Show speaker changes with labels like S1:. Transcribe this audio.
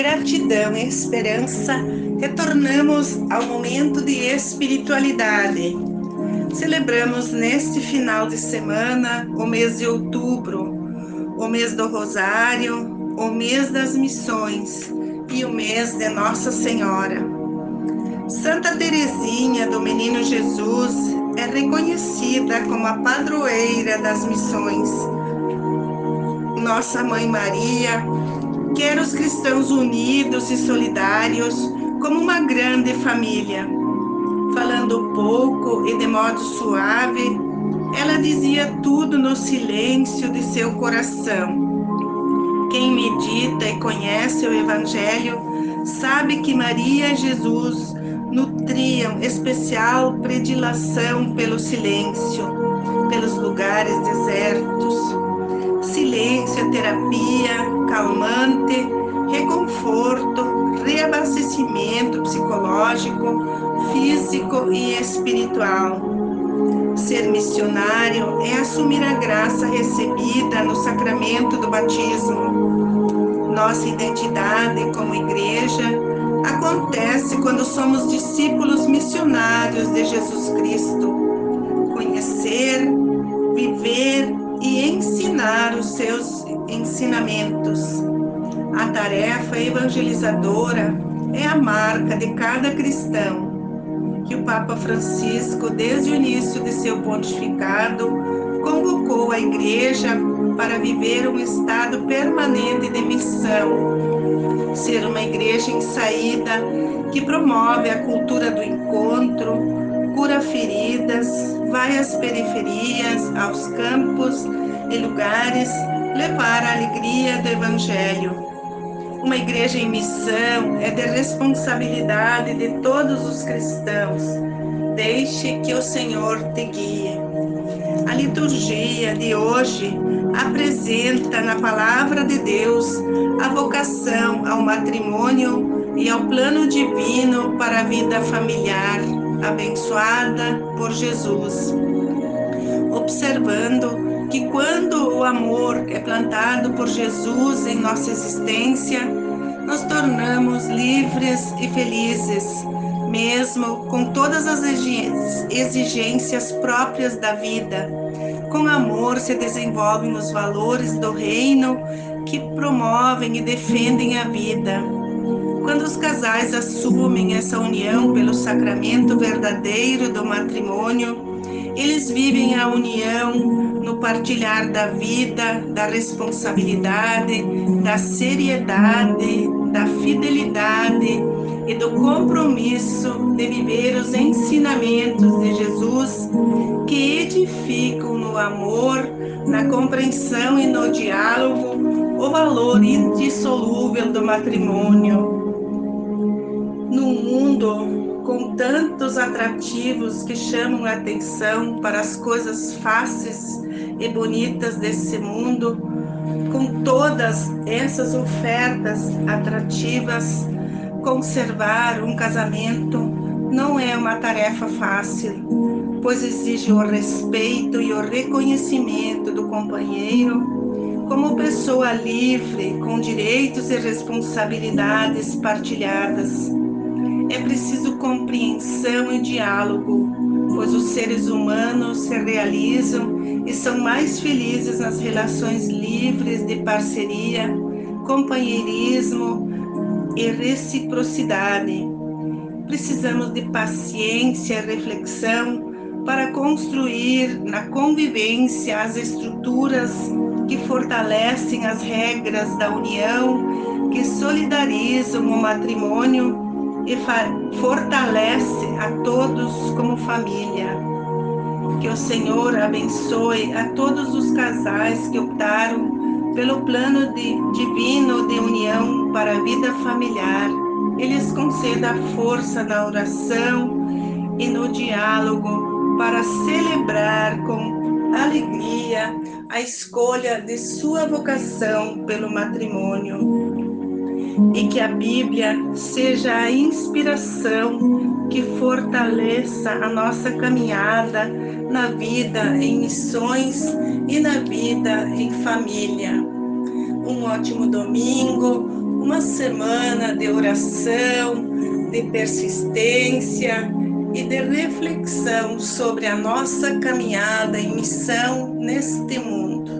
S1: gratidão e esperança, retornamos ao momento de espiritualidade. Celebramos neste final de semana o mês de outubro, o mês do Rosário, o mês das missões e o mês de Nossa Senhora. Santa Teresinha do Menino Jesus é reconhecida como a padroeira das missões. Nossa Mãe Maria quer os cristãos unidos e solidários como uma grande família. Falando pouco e de modo suave, ela dizia tudo no silêncio de seu coração. Quem medita e conhece o Evangelho sabe que Maria e Jesus nutriam especial predilação pelo silêncio, pelos lugares desertos. Silêncio terapia, calmante, reconforto, reabastecimento psicológico, físico e espiritual. Ser missionário é assumir a graça recebida no sacramento do batismo. Nossa identidade como igreja acontece quando somos discípulos missionários de Jesus Cristo. Conhecer, viver e ensinar os seus ensinamentos. A tarefa evangelizadora é a marca de cada cristão que o Papa Francisco, desde o início de seu pontificado, convocou a Igreja para viver um estado permanente de missão, ser uma igreja em saída que promove a cultura do encontro, cura feridas, vai às periferias, aos campos e lugares levar a alegria do Evangelho. Uma igreja em missão é de responsabilidade de todos os cristãos. Deixe que o Senhor te guie. A liturgia de hoje apresenta na palavra de Deus a vocação ao matrimônio e ao plano divino para a vida familiar, abençoada por Jesus. Observando que quando o amor é plantado por Jesus em nossa existência, nos tornamos livres e felizes, mesmo com todas as exigências próprias da vida. Com amor se desenvolvem os valores do reino que promovem e defendem a vida. Quando os casais assumem essa união pelo sacramento verdadeiro do matrimônio, eles vivem a união no partilhar da vida, da responsabilidade, da seriedade, da fidelidade e do compromisso de viver os ensinamentos de Jesus que edificam no amor, na compreensão e no diálogo o valor indissolúvel do matrimônio. No mundo com tantos atrativos que chamam a atenção para as coisas fáceis e bonitas desse mundo, com todas essas ofertas atrativas, conservar um casamento não é uma tarefa fácil, pois exige o respeito e o reconhecimento do companheiro como pessoa livre, com direitos e responsabilidades partilhadas é preciso compreensão e diálogo, pois os seres humanos se realizam e são mais felizes nas relações livres de parceria, companheirismo e reciprocidade. Precisamos de paciência e reflexão para construir na convivência as estruturas que fortalecem as regras da união, que solidarizam o matrimônio e fortalece a todos como família. Que o Senhor abençoe a todos os casais que optaram pelo plano de, divino de união para a vida familiar. Eles conceda força na oração e no diálogo para celebrar com alegria a escolha de sua vocação pelo matrimônio e que a Bíblia seja a inspiração que fortaleça a nossa caminhada na vida em missões e na vida em família. Um ótimo domingo, uma semana de oração, de persistência e de reflexão sobre a nossa caminhada e missão neste mundo.